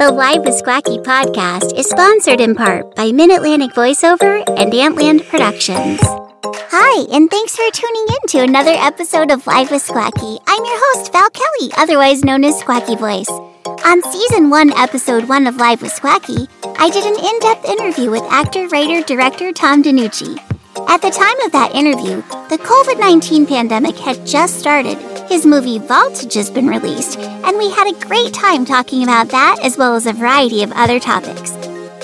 The Live with Squacky podcast is sponsored in part by Mid Atlantic Voiceover and Antland Productions. Hi, and thanks for tuning in to another episode of Live with Squacky. I'm your host, Val Kelly, otherwise known as Squacky Voice. On season one, episode one of Live with Squacky, I did an in depth interview with actor, writer, director Tom DeNucci. At the time of that interview, the COVID 19 pandemic had just started. His movie Vault had just been released, and we had a great time talking about that as well as a variety of other topics.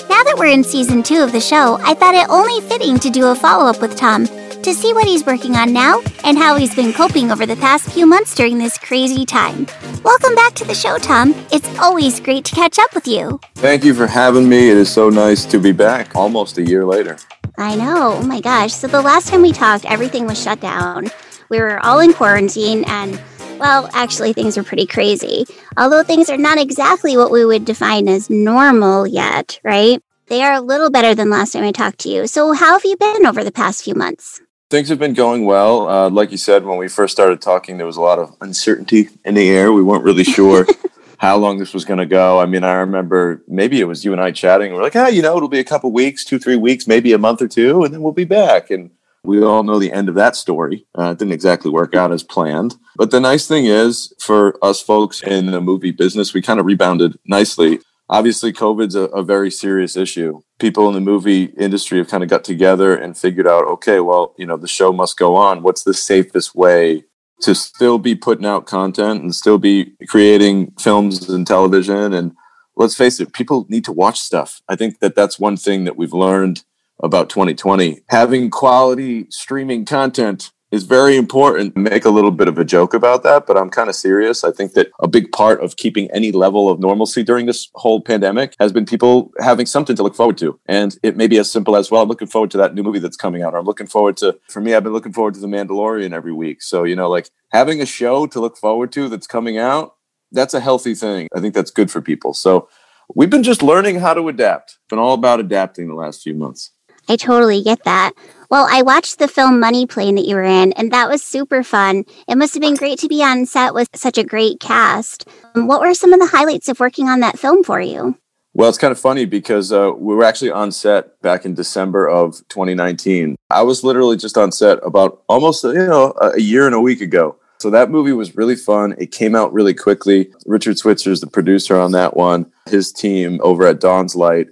Now that we're in season two of the show, I thought it only fitting to do a follow up with Tom to see what he's working on now and how he's been coping over the past few months during this crazy time. Welcome back to the show, Tom. It's always great to catch up with you. Thank you for having me. It is so nice to be back almost a year later. I know. Oh my gosh. So the last time we talked, everything was shut down. We were all in quarantine and well, actually, things were pretty crazy. Although things are not exactly what we would define as normal yet, right? They are a little better than last time I talked to you. So, how have you been over the past few months? Things have been going well. Uh, like you said, when we first started talking, there was a lot of uncertainty in the air. We weren't really sure how long this was going to go. I mean, I remember maybe it was you and I chatting. We're like, ah, you know, it'll be a couple weeks, two, three weeks, maybe a month or two, and then we'll be back. And we all know the end of that story. Uh, it didn't exactly work out as planned. But the nice thing is, for us folks in the movie business, we kind of rebounded nicely. Obviously covid's a, a, very serious issue. People in the movie industry have kind of got together and figured out okay well you know the show must go on. What's the safest way to still be putting out content and still be creating films and television? And let's face it people need to watch stuff. I think that that's one thing that we've learned about 2020 having quality streaming content is very important. Make a little bit of a joke about that, but I'm kind of serious. I think that a big part of keeping any level of normalcy during this whole pandemic has been people having something to look forward to. And it may be as simple as, well, I'm looking forward to that new movie that's coming out, or I'm looking forward to, for me, I've been looking forward to The Mandalorian every week. So, you know, like having a show to look forward to that's coming out, that's a healthy thing. I think that's good for people. So, we've been just learning how to adapt. It's been all about adapting the last few months. I totally get that. Well, I watched the film Money Plane that you were in, and that was super fun. It must have been great to be on set with such a great cast. What were some of the highlights of working on that film for you? Well, it's kind of funny because uh, we were actually on set back in December of 2019. I was literally just on set about almost you know a year and a week ago. So that movie was really fun. It came out really quickly. Richard Switzer is the producer on that one. His team over at Dawn's Light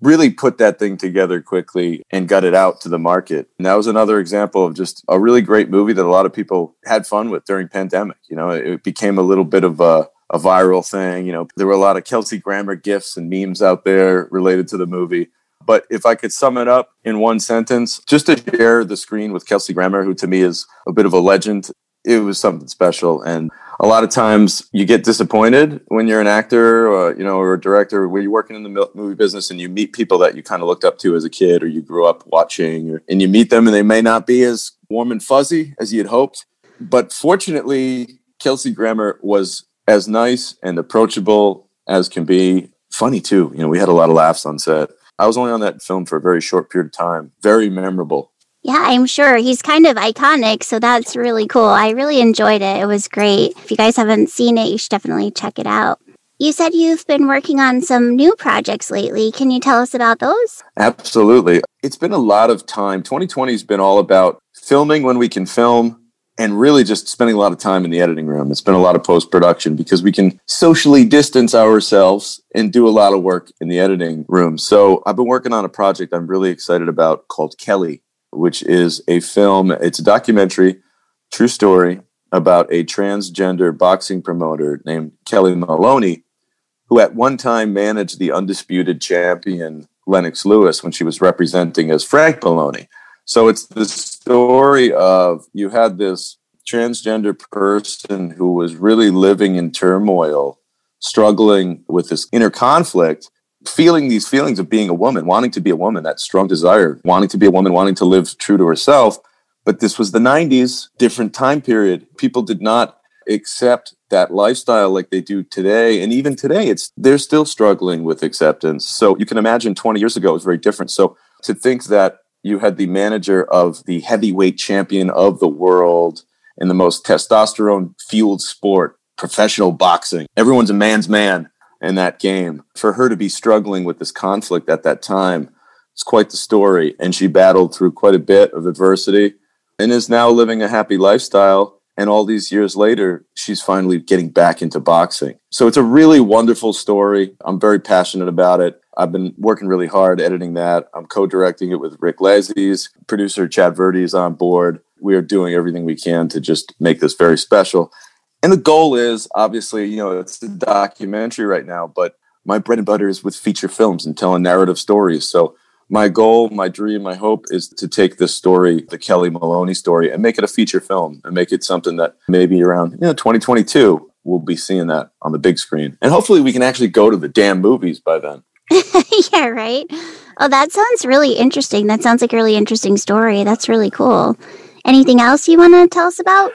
really put that thing together quickly and got it out to the market. And that was another example of just a really great movie that a lot of people had fun with during pandemic. You know, it became a little bit of a, a viral thing. You know, there were a lot of Kelsey Grammer gifs and memes out there related to the movie. But if I could sum it up in one sentence, just to share the screen with Kelsey Grammer, who to me is a bit of a legend, it was something special. And a lot of times you get disappointed when you're an actor or you know or a director where you're working in the movie business and you meet people that you kind of looked up to as a kid or you grew up watching or, and you meet them and they may not be as warm and fuzzy as you had hoped but fortunately kelsey grammer was as nice and approachable as can be. Funny too you know we had a lot of laughs on set. I was only on that film for a very short period of time very memorable yeah, I'm sure. He's kind of iconic, so that's really cool. I really enjoyed it. It was great. If you guys haven't seen it, you should definitely check it out. You said you've been working on some new projects lately. Can you tell us about those? Absolutely. It's been a lot of time. 2020 has been all about filming when we can film and really just spending a lot of time in the editing room. It's been a lot of post production because we can socially distance ourselves and do a lot of work in the editing room. So I've been working on a project I'm really excited about called Kelly which is a film, it's a documentary, true story about a transgender boxing promoter named Kelly Maloney, who at one time managed the undisputed champion Lennox Lewis when she was representing as Frank Maloney. So it's the story of you had this transgender person who was really living in turmoil, struggling with this inner conflict, feeling these feelings of being a woman, wanting to be a woman, that strong desire, wanting to be a woman, wanting to live true to herself. But this was the 90s, different time period. People did not accept that lifestyle like they do today. And even today, it's they're still struggling with acceptance. So you can imagine 20 years ago it was very different. So to think that you had the manager of the heavyweight champion of the world in the most testosterone fueled sport, professional boxing. Everyone's a man's man in that game. For her to be struggling with this conflict at that time, it's quite the story. And she battled through quite a bit of adversity and is now living a happy lifestyle. And all these years later, she's finally getting back into boxing. So it's a really wonderful story. I'm very passionate about it. I've been working really hard editing that. I'm co directing it with Rick Lazies. Producer Chad Verdi is on board. We are doing everything we can to just make this very special. And the goal is obviously, you know, it's a documentary right now, but my bread and butter is with feature films and telling narrative stories. So my goal, my dream, my hope is to take this story, the Kelly Maloney story, and make it a feature film and make it something that maybe around you know 2022 we'll be seeing that on the big screen, and hopefully we can actually go to the damn movies by then. yeah, right. Oh, that sounds really interesting. That sounds like a really interesting story. That's really cool. Anything else you want to tell us about?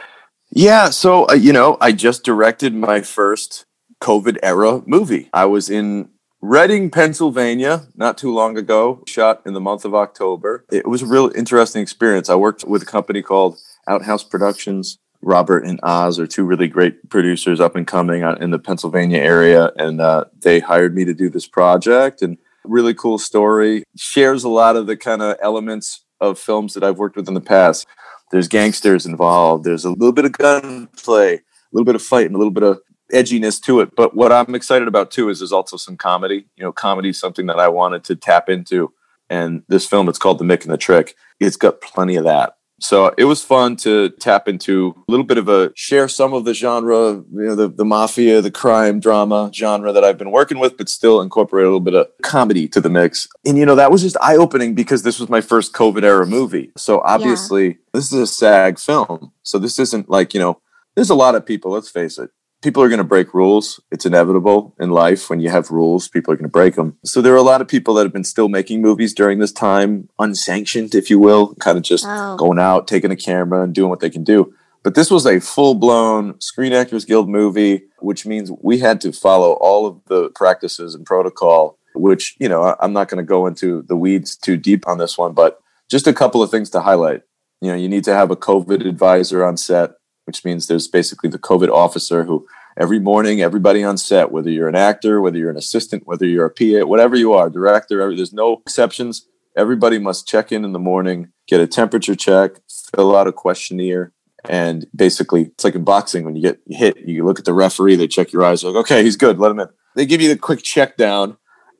Yeah, so uh, you know, I just directed my first COVID era movie. I was in Reading, Pennsylvania, not too long ago, shot in the month of October. It was a real interesting experience. I worked with a company called Outhouse Productions. Robert and Oz are two really great producers up and coming in the Pennsylvania area, and uh, they hired me to do this project. And really cool story. Shares a lot of the kind of elements of films that I've worked with in the past. There's gangsters involved. There's a little bit of gunplay, a little bit of fight, and a little bit of edginess to it. But what I'm excited about too is there's also some comedy. You know, comedy is something that I wanted to tap into. And this film, it's called The Mick and the Trick. It's got plenty of that. So it was fun to tap into a little bit of a share some of the genre, you know, the, the mafia, the crime drama genre that I've been working with, but still incorporate a little bit of comedy to the mix. And, you know, that was just eye opening because this was my first COVID era movie. So obviously, yeah. this is a SAG film. So this isn't like, you know, there's a lot of people, let's face it, people are going to break rules. It's inevitable in life when you have rules, people are going to break them. So there are a lot of people that have been still making movies during this time, unsanctioned, if you will, kind of just oh. going out, taking a camera and doing what they can do. But this was a full blown Screen Actors Guild movie, which means we had to follow all of the practices and protocol, which, you know, I'm not going to go into the weeds too deep on this one, but just a couple of things to highlight. You know, you need to have a COVID advisor on set which means there's basically the COVID officer who every morning, everybody on set, whether you're an actor, whether you're an assistant, whether you're a PA, whatever you are, director, every, there's no exceptions. Everybody must check in in the morning, get a temperature check, fill out a questionnaire. And basically, it's like in boxing when you get hit, you look at the referee, they check your eyes, like, okay, he's good, let him in. They give you the quick check down.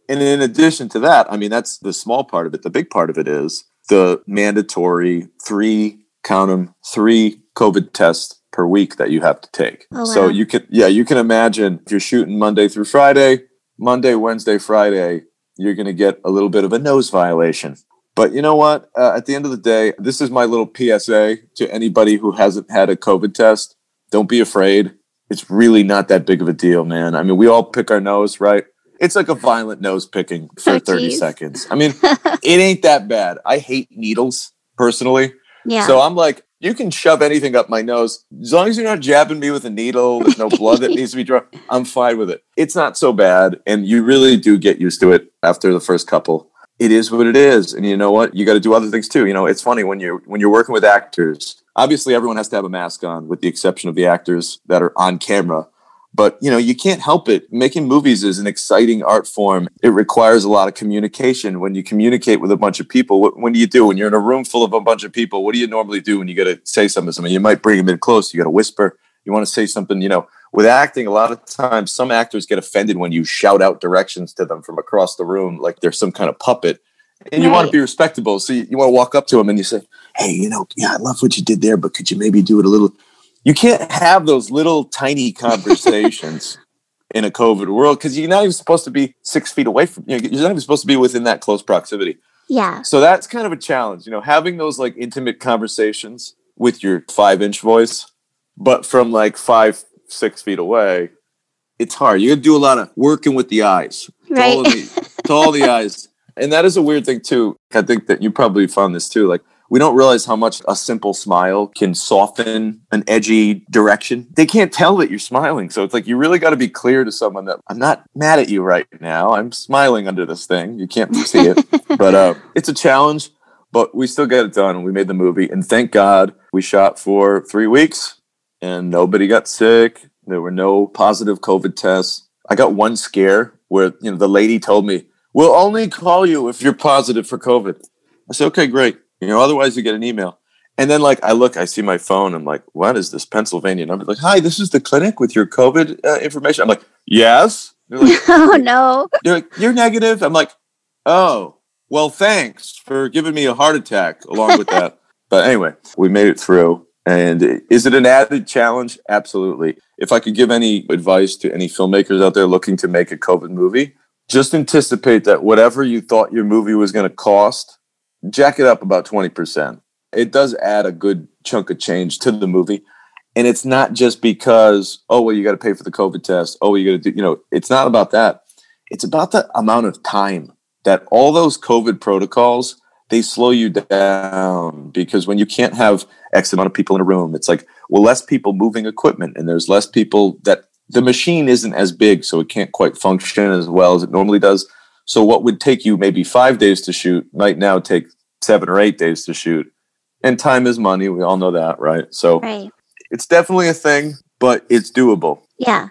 And in addition to that, I mean, that's the small part of it. The big part of it is the mandatory three, count them, three COVID tests per week that you have to take. Oh, wow. So you can, yeah, you can imagine if you're shooting Monday through Friday, Monday, Wednesday, Friday, you're going to get a little bit of a nose violation. But you know what? Uh, at the end of the day, this is my little PSA to anybody who hasn't had a COVID test. Don't be afraid. It's really not that big of a deal, man. I mean, we all pick our nose, right? It's like a violent nose picking for oh, 30 seconds. I mean, it ain't that bad. I hate needles personally. Yeah. So I'm like, you can shove anything up my nose as long as you're not jabbing me with a needle. There's no blood that needs to be drawn. I'm fine with it. It's not so bad, and you really do get used to it after the first couple. It is what it is, and you know what? You got to do other things too. You know, it's funny when you're when you're working with actors. Obviously, everyone has to have a mask on, with the exception of the actors that are on camera. But you know, you can't help it. Making movies is an exciting art form. It requires a lot of communication. When you communicate with a bunch of people, what, what do you do? When you're in a room full of a bunch of people, what do you normally do when you got to say something to someone? You might bring them in close. You got to whisper. You want to say something. You know, with acting, a lot of times some actors get offended when you shout out directions to them from across the room, like they're some kind of puppet. And you want to be respectable, so you, you want to walk up to them and you say, "Hey, you know, yeah, I love what you did there, but could you maybe do it a little?" You can't have those little tiny conversations in a COVID world because you're not even supposed to be six feet away from you. Know, you're not even supposed to be within that close proximity. Yeah. So that's kind of a challenge, you know, having those like intimate conversations with your five inch voice, but from like five, six feet away, it's hard. You got to do a lot of working with the eyes, right? To all, the, to all the eyes. And that is a weird thing too. I think that you probably found this too. Like we don't realize how much a simple smile can soften an edgy direction. They can't tell that you're smiling. So it's like you really got to be clear to someone that I'm not mad at you right now. I'm smiling under this thing. You can't see it. but uh, it's a challenge, but we still got it done. We made the movie. And thank God we shot for three weeks and nobody got sick. There were no positive COVID tests. I got one scare where you know the lady told me, "We'll only call you if you're positive for COVID." I said, "Okay, great." You know, otherwise you get an email. And then like I look, I see my phone. I'm like, "What is this Pennsylvania number?" Like, "Hi, this is the clinic with your COVID uh, information." I'm like, "Yes." Like, oh no. They're like, "You're negative." I'm like, "Oh, well, thanks for giving me a heart attack along with that." but anyway, we made it through. And is it an added challenge? Absolutely. If I could give any advice to any filmmakers out there looking to make a COVID movie, just anticipate that whatever you thought your movie was going to cost, jack it up about 20%. It does add a good chunk of change to the movie. And it's not just because, oh, well, you got to pay for the COVID test. Oh, you got to do, you know, it's not about that. It's about the amount of time that all those COVID protocols they slow you down because when you can't have X amount of people in a room, it's like, well, less people moving equipment and there's less people that the machine isn't as big, so it can't quite function as well as it normally does. So what would take you maybe five days to shoot might now take seven or eight days to shoot. And time is money. We all know that, right? So right. it's definitely a thing, but it's doable. Yeah.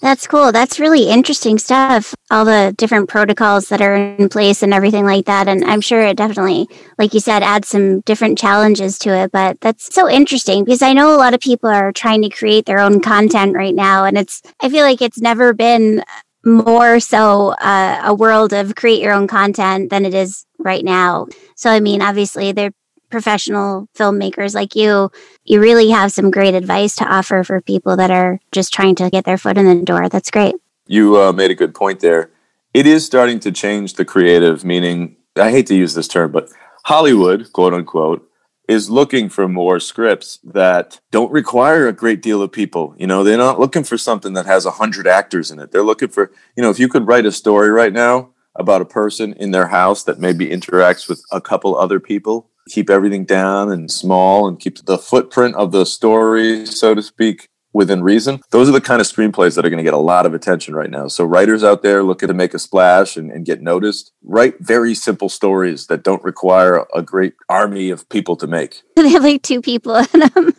That's cool. That's really interesting stuff. All the different protocols that are in place and everything like that. And I'm sure it definitely, like you said, adds some different challenges to it. But that's so interesting because I know a lot of people are trying to create their own content right now. And it's, I feel like it's never been more so uh, a world of create your own content than it is right now. So, I mean, obviously, there professional filmmakers like you, you really have some great advice to offer for people that are just trying to get their foot in the door. That's great. You uh, made a good point there. It is starting to change the creative, meaning, I hate to use this term, but Hollywood, quote unquote, is looking for more scripts that don't require a great deal of people. You know, they're not looking for something that has a hundred actors in it. They're looking for, you know, if you could write a story right now about a person in their house that maybe interacts with a couple other people keep everything down and small and keep the footprint of the story, so to speak, within reason. Those are the kind of screenplays that are going to get a lot of attention right now. So writers out there looking to make a splash and, and get noticed, write very simple stories that don't require a great army of people to make. They have like two people in them.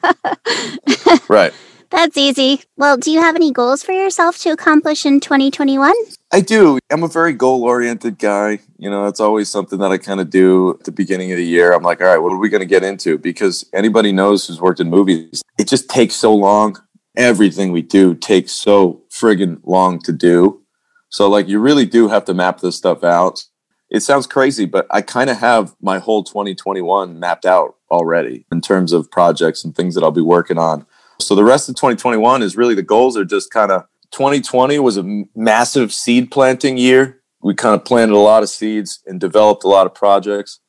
right. That's easy. Well, do you have any goals for yourself to accomplish in 2021? I do. I'm a very goal oriented guy. You know, it's always something that I kind of do at the beginning of the year. I'm like, all right, what are we going to get into? Because anybody knows who's worked in movies, it just takes so long. Everything we do takes so friggin' long to do. So, like, you really do have to map this stuff out. It sounds crazy, but I kind of have my whole 2021 mapped out already in terms of projects and things that I'll be working on. So the rest of 2021 is really the goals are just kind of 2020 was a massive seed planting year. We kind of planted a lot of seeds and developed a lot of projects.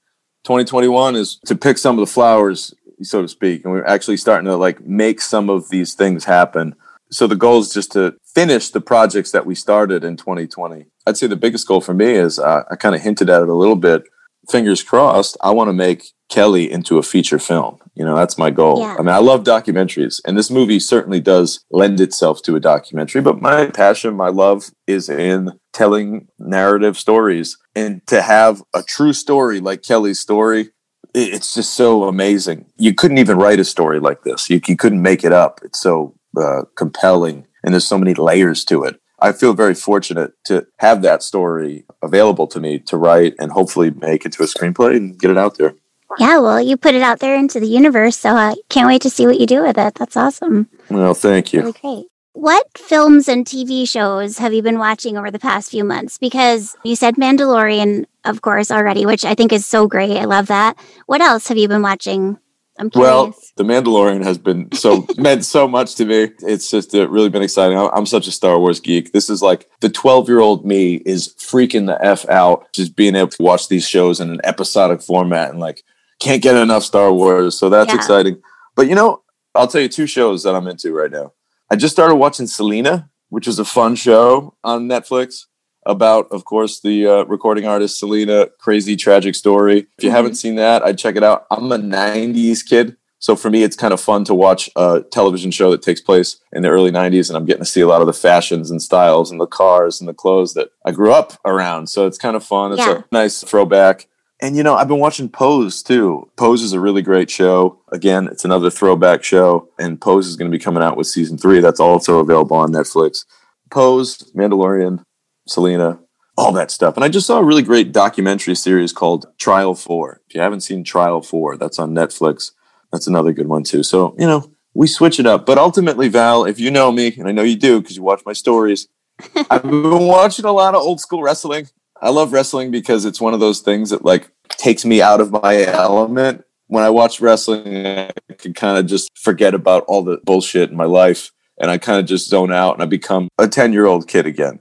2021 is to pick some of the flowers, so to speak, and we're actually starting to like make some of these things happen. So the goal is just to finish the projects that we started in 2020. I'd say the biggest goal for me is uh, I kind of hinted at it a little bit. Fingers crossed, I want to make Kelly into a feature film. You know, that's my goal. Yeah. I mean, I love documentaries, and this movie certainly does lend itself to a documentary, but my passion, my love is in telling narrative stories. And to have a true story like Kelly's story, it's just so amazing. You couldn't even write a story like this, you, you couldn't make it up. It's so uh, compelling, and there's so many layers to it. I feel very fortunate to have that story available to me to write and hopefully make it to a screenplay and get it out there. Yeah, well, you put it out there into the universe, so I can't wait to see what you do with it. That's awesome. Well, thank you. Really great. What films and TV shows have you been watching over the past few months? Because you said Mandalorian, of course, already, which I think is so great. I love that. What else have you been watching? I'm curious. Well, The Mandalorian has been so meant so much to me. It's just uh, really been exciting. I'm such a Star Wars geek. This is like the 12 year old me is freaking the f out, just being able to watch these shows in an episodic format and like can't get enough Star Wars. So that's yeah. exciting. But you know, I'll tell you two shows that I'm into right now. I just started watching Selena, which is a fun show on Netflix about, of course, the uh, recording artist Selena. Crazy tragic story. If you mm-hmm. haven't seen that, I'd check it out. I'm a '90s kid, so for me, it's kind of fun to watch a television show that takes place in the early '90s, and I'm getting to see a lot of the fashions and styles and the cars and the clothes that I grew up around. So it's kind of fun. It's yeah. a nice throwback. And you know, I've been watching Pose too. Pose is a really great show. Again, it's another throwback show, and Pose is going to be coming out with season three. That's also available on Netflix. Pose, Mandalorian, Selena, all that stuff. And I just saw a really great documentary series called Trial 4. If you haven't seen Trial 4, that's on Netflix. That's another good one too. So, you know, we switch it up. But ultimately, Val, if you know me, and I know you do because you watch my stories, I've been watching a lot of old school wrestling. I love wrestling because it's one of those things that like takes me out of my element. When I watch wrestling, I can kind of just forget about all the bullshit in my life and I kind of just zone out and I become a 10 year old kid again.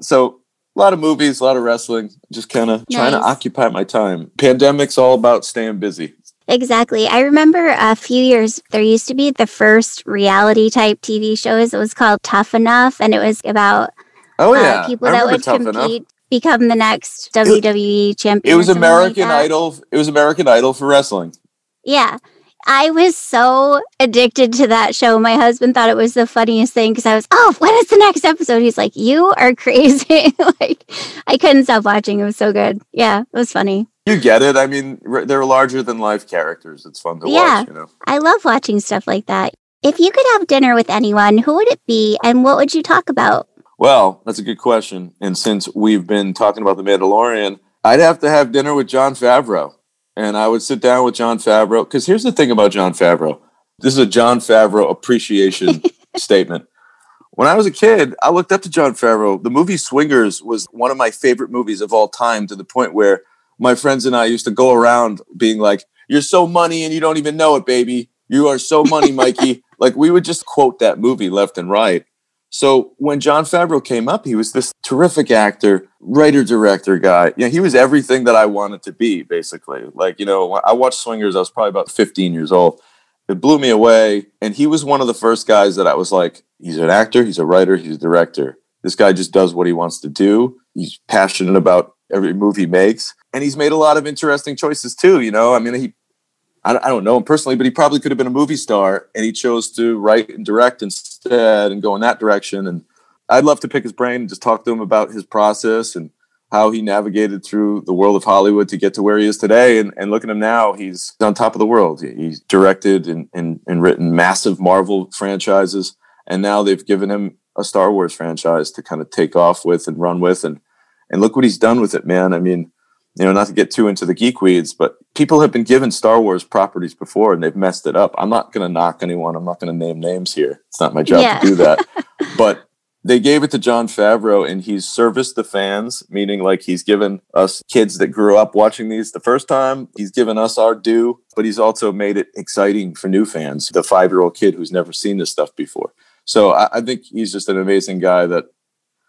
So a lot of movies, a lot of wrestling, just kind of nice. trying to occupy my time. Pandemic's all about staying busy. Exactly. I remember a few years there used to be the first reality type TV shows. It was called Tough Enough, and it was about oh yeah uh, people that would compete, enough. become the next WWE champion. It was American like Idol. It was American Idol for wrestling. Yeah. I was so addicted to that show. My husband thought it was the funniest thing because I was, oh, when is the next episode? He's like, you are crazy. like, I couldn't stop watching. It was so good. Yeah, it was funny. You get it. I mean, they're larger than life characters. It's fun to yeah, watch, you know. I love watching stuff like that. If you could have dinner with anyone, who would it be and what would you talk about? Well, that's a good question. And since we've been talking about The Mandalorian, I'd have to have dinner with Jon Favreau and I would sit down with Jon Favreau. Because here's the thing about Jon Favreau this is a Jon Favreau appreciation statement. When I was a kid, I looked up to Jon Favreau. The movie Swingers was one of my favorite movies of all time to the point where my friends and I used to go around being like, You're so money and you don't even know it, baby. You are so money, Mikey. like we would just quote that movie left and right. So when Jon Favreau came up, he was this terrific actor, writer, director guy. Yeah, he was everything that I wanted to be, basically. Like, you know, I watched Swingers, I was probably about 15 years old. It blew me away. And he was one of the first guys that I was like, he's an actor, he's a writer, he's a director. This guy just does what he wants to do. He's passionate about every move he makes. And he's made a lot of interesting choices too, you know. I mean, he I, don't know him personally, but he probably could have been a movie star, and he chose to write and direct instead and go in that direction. And I'd love to pick his brain and just talk to him about his process and how he navigated through the world of Hollywood to get to where he is today. And, and look at him now; he's on top of the world. He's directed and, and, and written massive Marvel franchises, and now they've given him a Star Wars franchise to kind of take off with and run with. And and look what he's done with it, man. I mean you know, not to get too into the geek weeds, but people have been given Star Wars properties before and they've messed it up. I'm not going to knock anyone. I'm not going to name names here. It's not my job yeah. to do that. but they gave it to Jon Favreau and he's serviced the fans, meaning like he's given us kids that grew up watching these the first time, he's given us our due, but he's also made it exciting for new fans, the five year old kid who's never seen this stuff before. So I, I think he's just an amazing guy that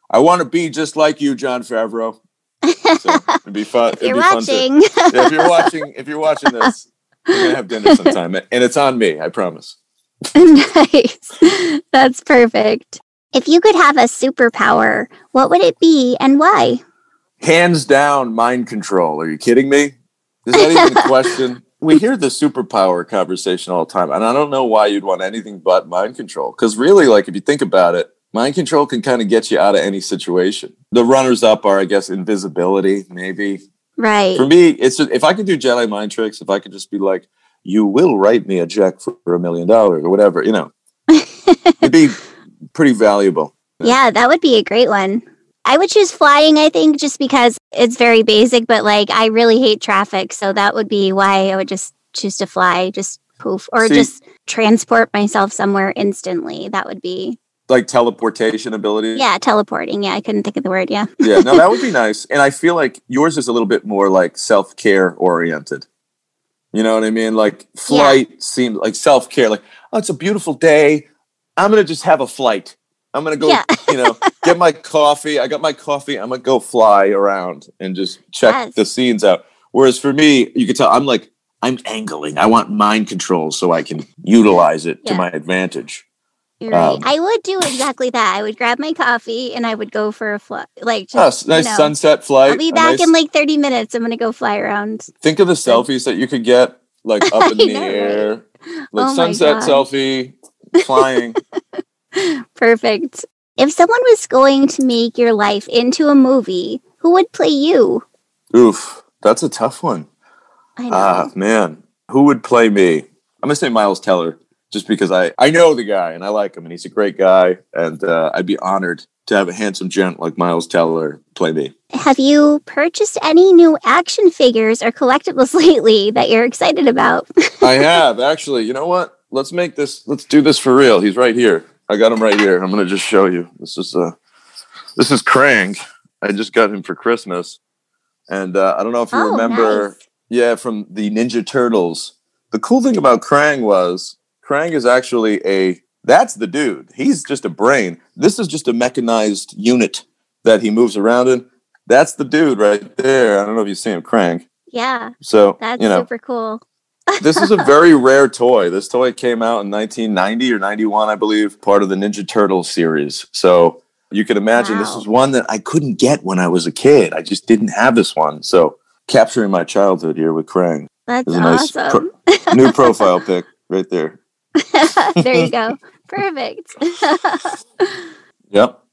I want to be just like you, Jon Favreau. So it'd be fun. If you're watching, to, yeah, if you're watching, if you're watching this, we're gonna have dinner sometime, and it's on me. I promise. nice. That's perfect. If you could have a superpower, what would it be and why? Hands down, mind control. Are you kidding me? Is that even a question? We hear the superpower conversation all the time, and I don't know why you'd want anything but mind control. Because really, like, if you think about it, mind control can kind of get you out of any situation. The runners up are, I guess, invisibility, maybe. Right. For me, it's just, if I could do Jedi mind tricks, if I could just be like, you will write me a check for a million dollars or whatever, you know, it'd be pretty valuable. Yeah, that would be a great one. I would choose flying, I think, just because it's very basic, but like I really hate traffic. So that would be why I would just choose to fly, just poof, or See, just transport myself somewhere instantly. That would be like teleportation ability. Yeah, teleporting. Yeah, I couldn't think of the word. Yeah. yeah, no, that would be nice. And I feel like yours is a little bit more like self care oriented. You know what I mean? Like flight yeah. seems like self care. Like, oh, it's a beautiful day. I'm gonna just have a flight. I'm gonna go, yeah. you know, get my coffee. I got my coffee. I'm gonna go fly around and just check yes. the scenes out. Whereas for me, you could tell I'm like, I'm angling. I want mind control so I can utilize it yeah. to my advantage. Right. Um, I would do exactly that. I would grab my coffee and I would go for a flight. Like just, nice you know, sunset flight. I'll be back nice, in like 30 minutes. I'm gonna go fly around. Think of the selfies that you could get like up in the know, air. Right? Like oh sunset selfie, flying. Perfect. If someone was going to make your life into a movie, who would play you? Oof, that's a tough one. Ah, man. Who would play me? I'm gonna say Miles Teller just because I I know the guy and I like him and he's a great guy and uh, I'd be honored to have a handsome gent like Miles Teller play me. Have you purchased any new action figures or collectibles lately that you're excited about? I have actually. You know what? Let's make this. Let's do this for real. He's right here. I got him right here. I'm gonna just show you. This is uh, this is Krang. I just got him for Christmas, and uh, I don't know if you Oh, remember. nice. Yeah, from the Ninja Turtles. The cool thing about Krang was Krang is actually a that's the dude. He's just a brain. This is just a mechanized unit that he moves around in. That's the dude right there. I don't know if you see him, Krang. yeah, So that's you know, super cool. this is a very rare toy. This toy came out in 1990 or 91, I believe, part of the Ninja Turtles series. So you can imagine this is one that I couldn't get when I was a kid. I just didn't have this one. So capturing my childhood here with Krang. That's is a nice awesome. New profile pic right there. there you go. Perfect. Yep.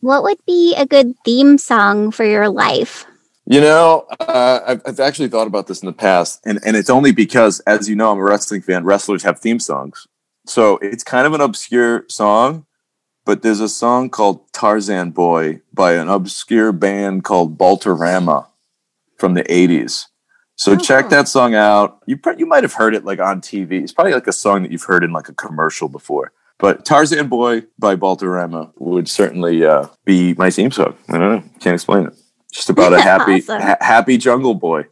what would be a good theme song for your life? You know, uh, I've, I've actually thought about this in the past, and, and it's only because, as you know, I'm a wrestling fan. Wrestlers have theme songs. So it's kind of an obscure song, but there's a song called Tarzan Boy by an obscure band called Baltimora from the 80s. So Oh. check that song out. You you might have heard it like on TV. It's probably like a song that you've heard in like a commercial before. But Tarzan Boy by Baltimora would certainly uh, be my theme song. I don't know. Can't explain it. Just about a happy Awesome. ha- happy jungle boy.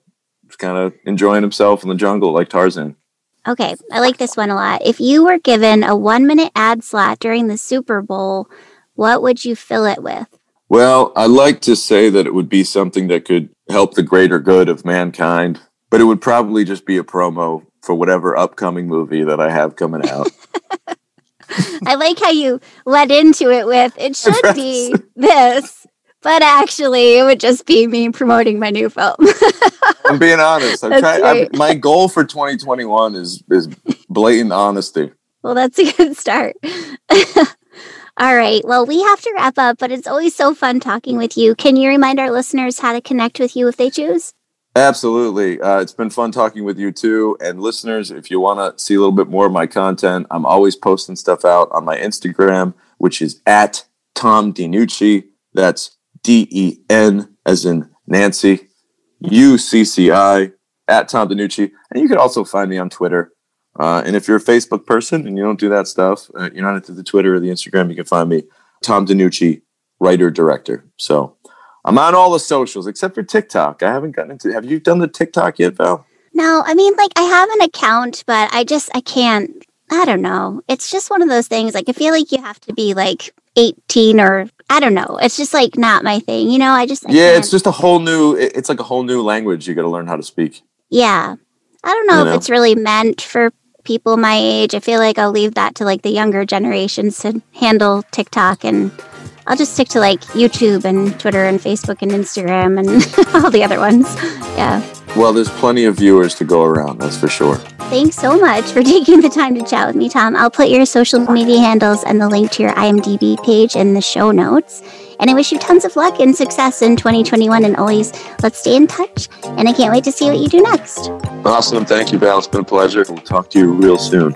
Just kind of enjoying himself in the jungle like Tarzan. Okay, I like this one a lot. If you were given a one minute ad slot during the Super Bowl, what would you fill it with? Well, I like to say that it would be something that could help the greater good of mankind, but it would probably just be a promo for whatever upcoming movie that I have coming out. I like how you led into it with it should be this, but actually it would just be me promoting my new film. I'm being honest. I'm trying, I'm, my goal for 2021 is is blatant honesty. well, that's a good start. All right. Well, we have to wrap up, but it's always so fun talking with you. Can you remind our listeners how to connect with you if they choose? Absolutely. Uh, it's been fun talking with you too. And listeners, if you want to see a little bit more of my content, I'm always posting stuff out on my Instagram, which is at Tom DeNucci. That's D E N as in Nancy, U C C I, at Tom DeNucci. And you can also find me on Twitter. Uh, and if you're a Facebook person and you don't do that stuff, uh, you're not into the Twitter or the Instagram, you can find me, Tom DeNucci, writer, director. So I'm on all the socials except for TikTok. I haven't gotten into. Have you done the TikTok yet, Val? No, I mean, like, I have an account, but I just, I can't, I don't know. It's just one of those things. Like, I feel like you have to be like 18 or, I don't know. It's just like not my thing. You know, I just, I yeah, can't- it's just a whole new. It's like a whole new language you got to learn how to speak. yeah. I don't know You if it's really meant for people my age. I feel like I'll leave that to like the younger generations to handle TikTok and I'll just stick to like YouTube and Twitter and Facebook and Instagram and all the other ones. Yeah. Well, there's plenty of viewers to go around. That's for sure. Thanks so much for taking the time to chat with me, Tom. I'll put your social media handles and the link to your IMDb page in the show notes. And I wish you tons of luck and success in 2021. And always, let's stay in touch. And I can't wait to see what you do next. Awesome. Thank you, Val. It's been a pleasure. We'll talk to you real soon.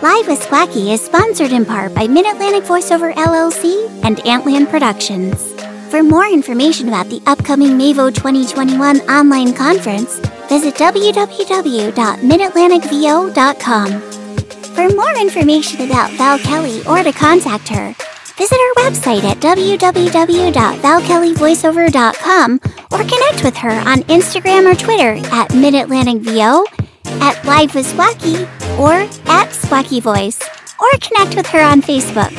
Live with Squacky is sponsored in part by Mid Atlantic Voiceover LLC and Antland Productions. For more information about the upcoming MAVO 2021 online conference, visit www.midatlanticvo.com. For more information about Val Kelly or to contact her, visit our website at www.valkellyvoiceover.com or connect with her on Instagram or Twitter at Mid Atlantic at Live with Squacky, or at Squacky Voice, or connect with her on Facebook.